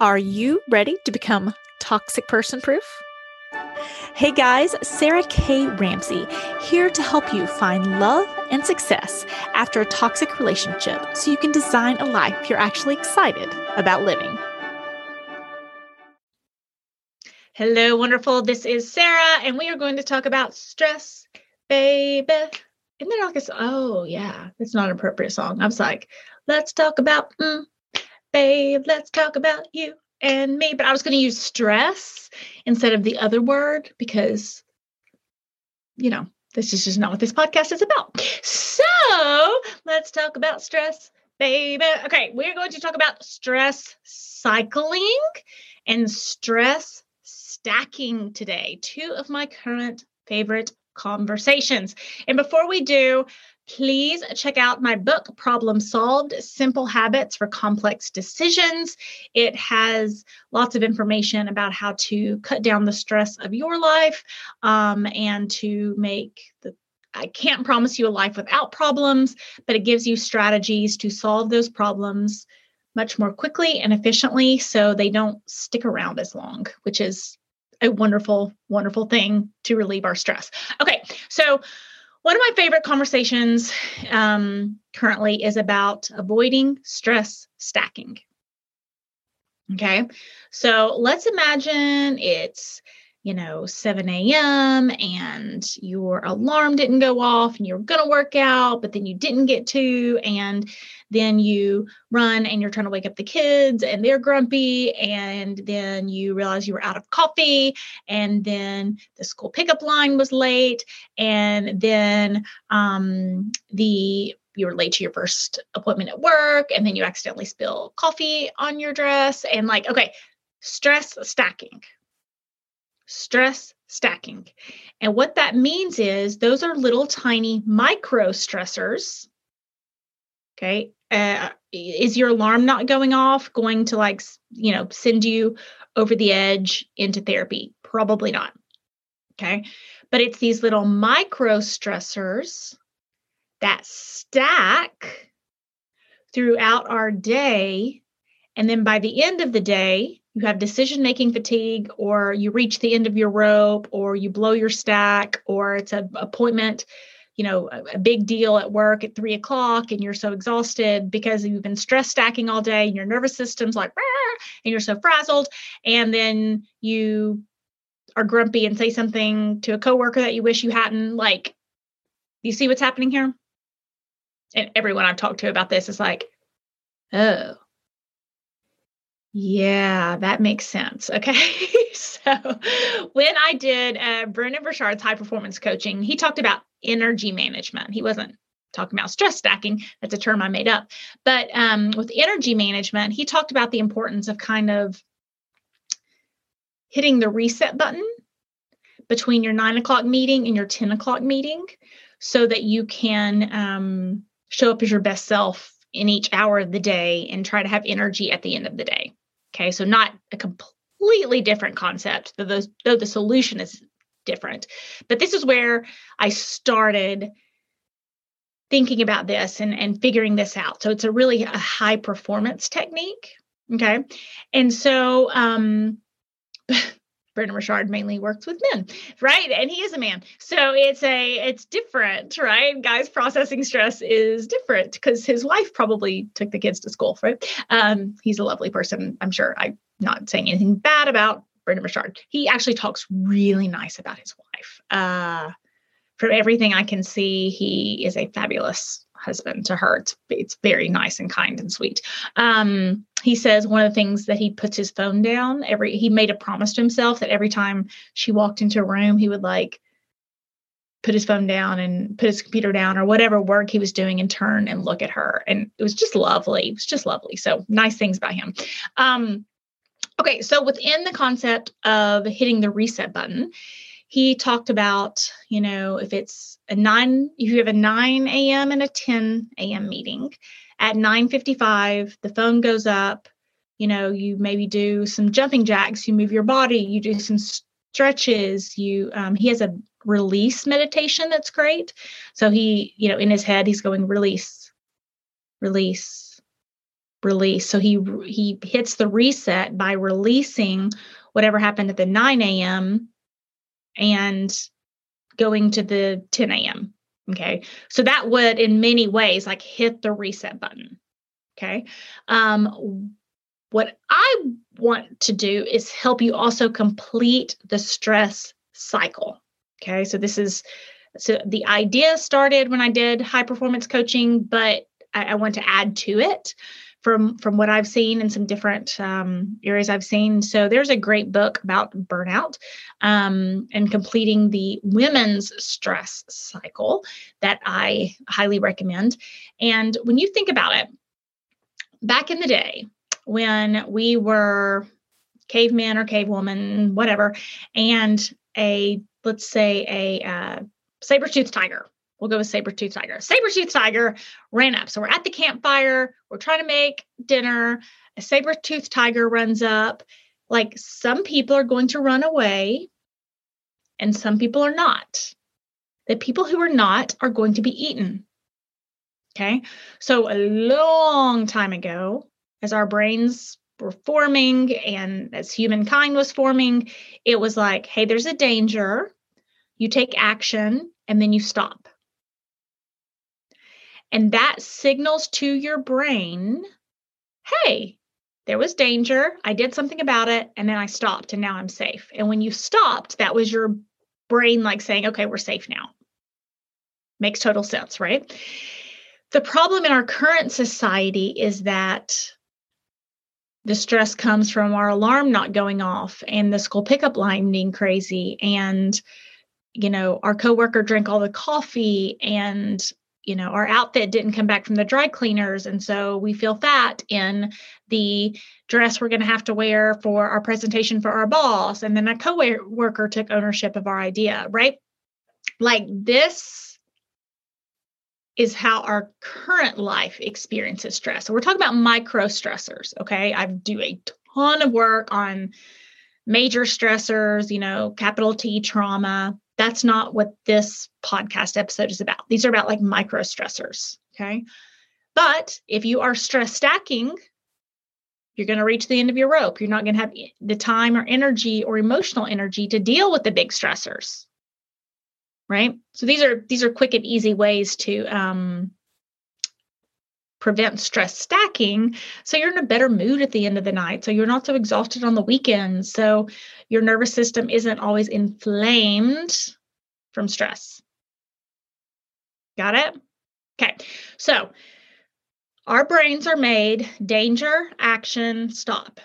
Are you ready to become toxic person proof? Hey guys, Sarah K. Ramsey here to help you find love and success after a toxic relationship so you can design a life you're actually excited about living. Hello, wonderful. This is Sarah, and we are going to talk about stress, baby. Isn't there like a, oh, yeah, it's not an appropriate song. I was like, let's talk about mm, babe, let's talk about you and me. But I was going to use stress instead of the other word because, you know, this is just not what this podcast is about. So let's talk about stress, baby. Okay, we're going to talk about stress cycling and stress stacking today. Two of my current favorite conversations. And before we do, please check out my book, Problem Solved Simple Habits for Complex Decisions. It has lots of information about how to cut down the stress of your life um, and to make the I can't promise you a life without problems, but it gives you strategies to solve those problems much more quickly and efficiently so they don't stick around as long, which is a wonderful, wonderful thing to relieve our stress. Okay, so one of my favorite conversations um, currently is about avoiding stress stacking. Okay, so let's imagine it's you know, 7 a.m. and your alarm didn't go off and you're going to work out, but then you didn't get to. And then you run and you're trying to wake up the kids and they're grumpy. And then you realize you were out of coffee. And then the school pickup line was late. And then um, the you were late to your first appointment at work and then you accidentally spill coffee on your dress and like okay stress stacking stress stacking. And what that means is those are little tiny micro stressors. Okay. Uh, is your alarm not going off going to like, you know, send you over the edge into therapy? Probably not. Okay. But it's these little micro stressors that stack throughout our day. And then by the end of the day, you have decision making fatigue or you reach the end of your rope or you blow your stack or it's an appointment you know a, a, big deal at work at three o'clock and you're so exhausted because you've been stress stacking all day and your nervous system's like and you're so frazzled and then you are grumpy and say something to a coworker that you wish you hadn't like you see what's happening here? And everyone i've talked to about this is like oh yeah, that makes sense. Okay. so when I did uh, Brendon Burchard's high performance coaching, he talked about energy management. He wasn't talking about stress stacking. That's a term I made up. But um, with energy management, he talked about the importance of kind of hitting the reset button between your nine o'clock meeting and your 10 o'clock meeting so that you can um, show up as your best self in each hour of the day and try to have energy at the end of the day. Okay, so not a completely different concept, though, those, though the solution is different. But this is where I started thinking about this and, and figuring this out. So it's a really a high performance technique. Okay. And so um Brendon Burchard mainly works with men, right? And he is a man. So it's a it's different, right? Guys processing stress is different because his wife probably took the kids to school, right? Um, he's a lovely person, I'm sure. I'm not saying anything bad about Brendon Burchard. He actually talks really nice about his wife. Uh, from everything I can see, he is a fabulous husband to her. It's, it's very nice and kind and sweet. Um, he says one of the things that he puts his phone down every he made a promise to himself that every time she walked into a room he would like put his phone down and put his computer down or whatever work he was doing and turn and look at her. And it was just lovely. It was just lovely. So nice things about him. Um, okay. So within the concept of hitting the reset button he talked about you know if it's a 9 if you have a 9 a.m and a 10 a.m meeting at 9:55 the phone goes up you know you maybe do some jumping jacks you move your body you do some stretches you um, he has a release meditation that's great so he you know in his head he's going release release release. So he he hits the reset by releasing whatever happened at the 9 a.m. and going to the 10 a.m. Okay. So that would, in many ways, like hit the reset button. Okay. Um, what I want to do is help you also complete the stress cycle. Okay. So this is, so the idea started when I did high performance coaching, but I, I want to add to it from from what I've seen in some different um, areas I've seen. So there's a great book about burnout um, and completing the women's stress cycle that I highly recommend. And when you think about it, back in the day when we were caveman or cavewoman, whatever, and a let's say a uh, saber-toothed tiger We'll go with saber-tooth tiger. Saber-tooth tiger ran up. So we're at the campfire. We're trying to make dinner. A saber-tooth tiger runs up. Like some people are going to run away and some people are not. The people who are not are going to be eaten. Okay. So a long time ago, as our brains were forming and as humankind was forming, it was like, hey, there's a danger. You take action and then you stop. And that signals to your brain, hey, there was danger. I did something about it and then I stopped and now I'm safe. And when you stopped, that was your brain like saying, okay, we're safe now. Makes total sense, right? The problem in our current society is that the stress comes from our alarm not going off and the school pickup line being crazy and you know our coworker drank all the coffee and you know our outfit didn't come back from the dry cleaners. And so we feel fat in the dress we're going to have to wear for our presentation for our boss. And then a co-worker took ownership of our idea right? Like this is how our current life experiences stress. So we're talking about micro stressors okay? I do a ton of work on major stressors you know capital t trauma that's not what this podcast episode is about. These are about like micro stressors. Okay. But if you are stress stacking, you're going to reach the end of your rope. You're not going to have the time or energy or emotional energy to deal with the big stressors. Right. So these are these are quick and easy ways to um, prevent stress stacking. So you're in a better mood at the end of the night. So you're not so exhausted on the weekends. So your nervous system isn't always inflamed from stress. Got it? Okay. So our brains are made danger, action, stop.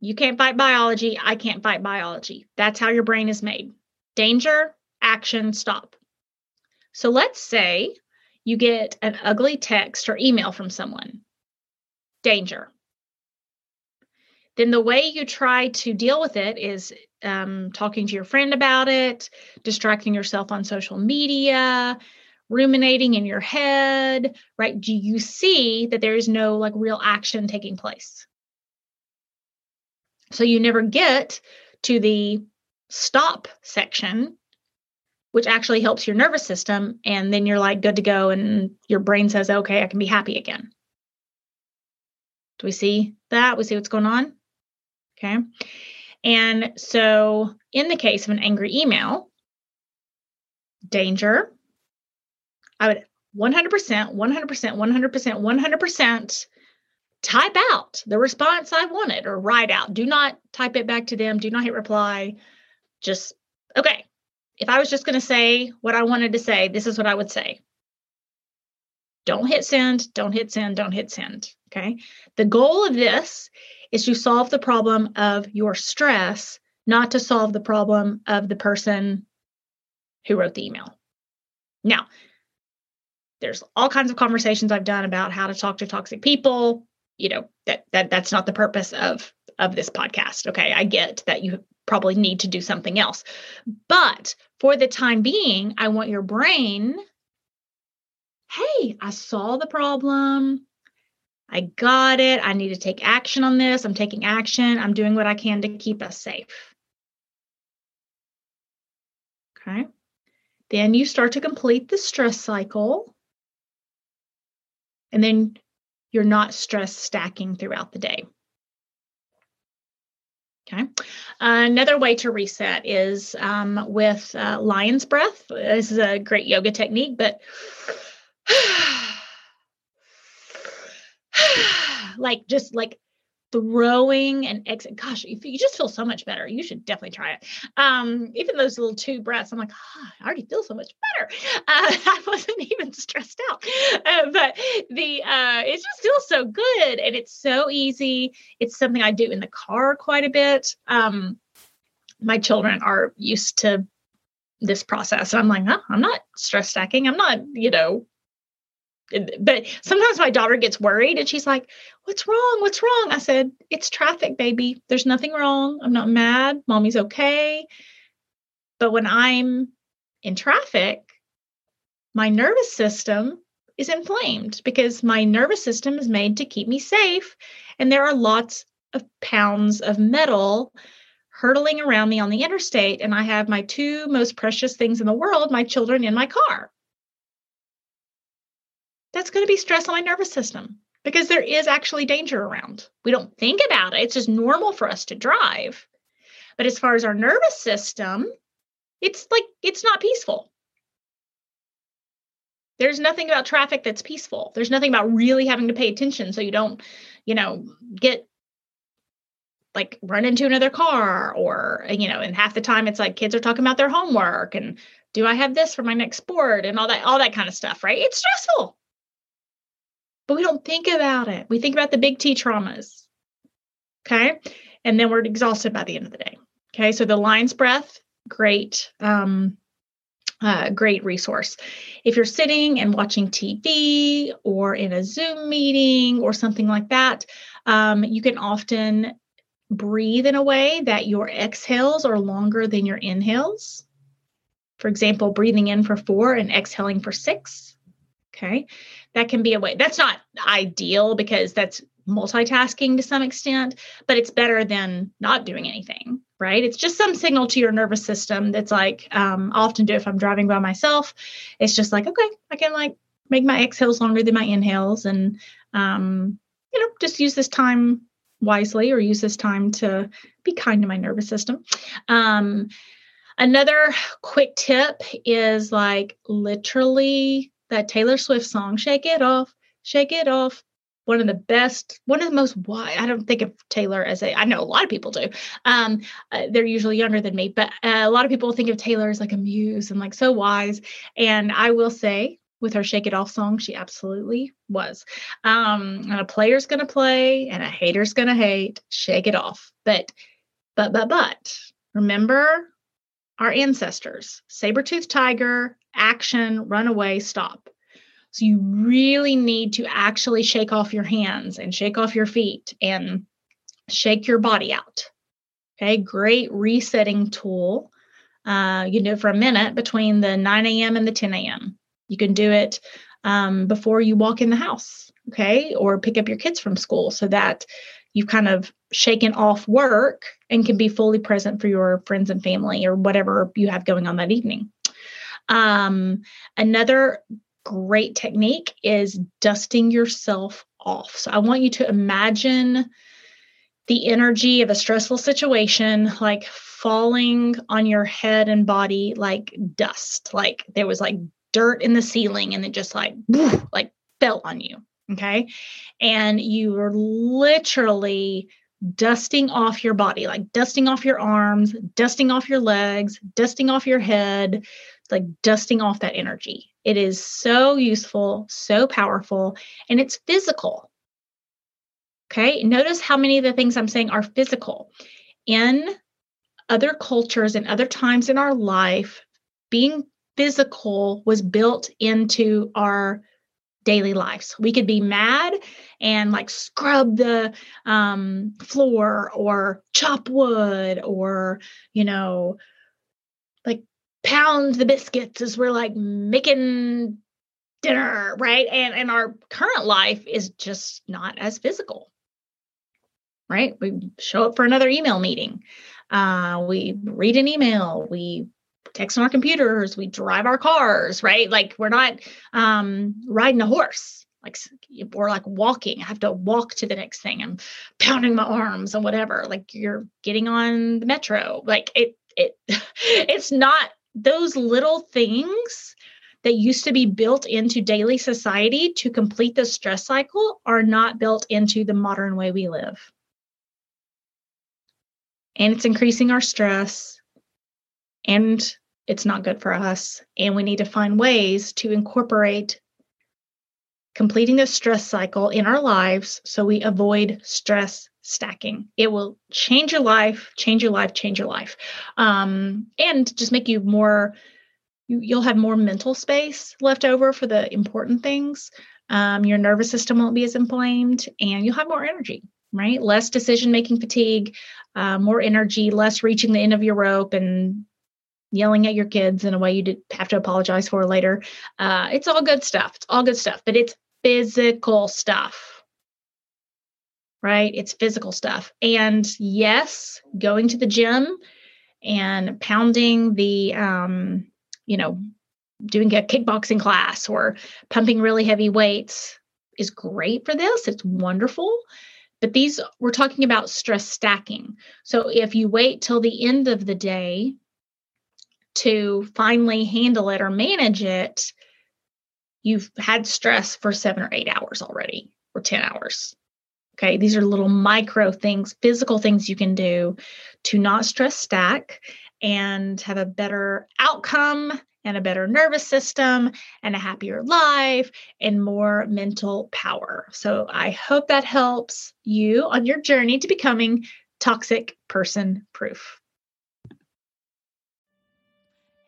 You can't fight biology. I can't fight biology. That's how your brain is made danger, action, stop. So let's say you get an ugly text or email from someone, danger. Then the way you try to deal with it is um, talking to your friend about it, distracting yourself on social media, ruminating in your head, right? Do you see that there is no like real action taking place? So you never get to the stop section which actually helps your nervous system. And then you're like good to go, and your brain says, okay, I can be happy again. Do we see that? We see what's going on? Okay. And so, in the case of an angry email, danger, I would 100%, 100%, 100%, 100% type out the response I wanted or write out. Do not type it back to them. Do not hit reply. Just, okay, if I was just going to say what I wanted to say, this is what I would say. Don't hit send, don't hit send, don't hit send. Okay. The goal of this is to solve the problem of your stress, not to solve the problem of the person who wrote the email. Now, there's all kinds of conversations I've done about how to talk to toxic people. You know, that, that that's not the purpose of of this podcast. Okay. I get that you probably need to do something else. But for the time being, I want your brain hey, I saw the problem. I got it. I need to take action on this. I'm taking action. I'm doing what I can to keep us safe. Okay. Then you start to complete the stress cycle. And then you're not stress stacking throughout the day. Okay. another way to reset is um, with uh, lion's breath. This is a great yoga technique, but like just like throwing and exit. Gosh, you, you just feel so much better. You should definitely try it. Um, even those little two breaths, I'm like, oh, I already feel so much better. Uh, I wasn't even stressed the uh, it just feels so good and it's so easy. It's something I do in the car quite a bit. Um, my children are used to this process, and I'm like, huh, I'm not stress stacking. I'm not, you know, but sometimes my daughter gets worried and she's like, What's wrong? What's wrong? I said, It's traffic, baby. There's nothing wrong. I'm not mad. Mommy's okay. But when I'm in traffic, my nervous system is inflamed because my nervous system is made to keep me safe. And there are lots of pounds of metal hurtling around me on the interstate. And I have my two most precious things in the world my children in my car that's going to be stress on my nervous system because there is actually danger around. We don't think about it. It's just normal for us to drive. But as far as our nervous system, it's like it's not peaceful. There's nothing about traffic that's peaceful. There's nothing about really having to pay attention so you don't, you know, get like run into another car or you know and half the time it's like kids are talking about their homework and do i have this for my next sport and all that all that kind of stuff right it's stressful but we don't think about it. We think about the big T traumas. Okay. And then we're exhausted by the end of the day. Okay. So the lion's breath, great, um, uh, great resource. If you're sitting and watching TV or in a Zoom meeting or something like that, um, you can often breathe in a way that your exhales are longer than your inhales. For example, breathing in for four and exhaling for six. Okay that can be a way that's not ideal because that's multitasking to some extent but it's better than not doing anything right it's just some signal to your nervous system that's like um, i often do if i'm driving by myself it's just like okay i can like make my exhales longer than my inhales and um, you know just use this time wisely or use this time to be kind to my nervous system um, another quick tip is like literally that Taylor Swift song, Shake It Off, Shake It Off. One of the best, one of the most why I don't think of Taylor as a, I know a lot of people do. Um, uh, they're usually younger than me, but uh, a lot of people think of Taylor as like a muse and like so wise. And I will say, with her Shake It Off song, she absolutely was. Um, and a player's gonna play and a hater's gonna hate, shake it off. But, but, but, but, remember our ancestors, saber-toothed tiger, action, run away, stop. So you really need to actually shake off your hands and shake off your feet and shake your body out. Okay, great resetting tool. Uh, you can do it for a minute between the 9 a.m. and the 10 a.m. You can do it um, before you walk in the house, okay, or pick up your kids from school so that you've kind of shaken off work and can be fully present for your friends and family or whatever you have going on that evening. Um, another great technique is dusting yourself off. So I want you to imagine the energy of a stressful situation like falling on your head and body like dust, like there was like dirt in the ceiling and it just like like fell on you. Okay. And you were literally dusting off your body, like dusting off your arms, dusting off your legs, dusting off your head, like dusting off that energy. It is so useful, so powerful, and it's physical. Okay. Notice how many of the things I'm saying are physical. In other cultures and other times in our life, being physical was built into our daily lives. We could be mad and like scrub the um, floor or chop wood or, you know, pound the biscuits as we're like making dinner, right? And and our current life is just not as physical. Right? We show up for another email meeting. Uh, we read an email, we text on our computers, we drive our cars, right? Like we're not um, riding a horse. like or like walking i have to walk to the next thing i'm pounding my arms and whatever like you're getting on the metro like it it it's not those little things that used to be built into daily society to complete the stress cycle are not built into the modern way we live. And it's increasing our stress and it's not good for us and we need to find ways to incorporate completing the stress cycle in our lives so we avoid stress stacking. It will change your life, change your life, change your life, um, and just make you more. You, you'll have more mental space left over for the important things. Um, your nervous system won't be as inflamed, and you'll have more energy. Right, less decision making fatigue, uh, more energy, less reaching the end of your rope and yelling at your kids in a way you did have to apologize for later. Uh, it's all good stuff. It's all good stuff, but it's physical stuff, right? It's physical stuff. And yes, going to the gym and pounding the, um, you know, doing a kickboxing class or pumping really heavy weights is great for this. It's wonderful. But these, we're talking about stress stacking. So if you wait till the end of the day to finally handle it or manage it, you've had stress for seven or eight hours already, or 10 hours. Okay, these are little micro things, physical things you can do to not stress stack and have a better outcome and a better nervous system and a happier life and more mental power. So I hope that helps you on your journey to becoming toxic person proof.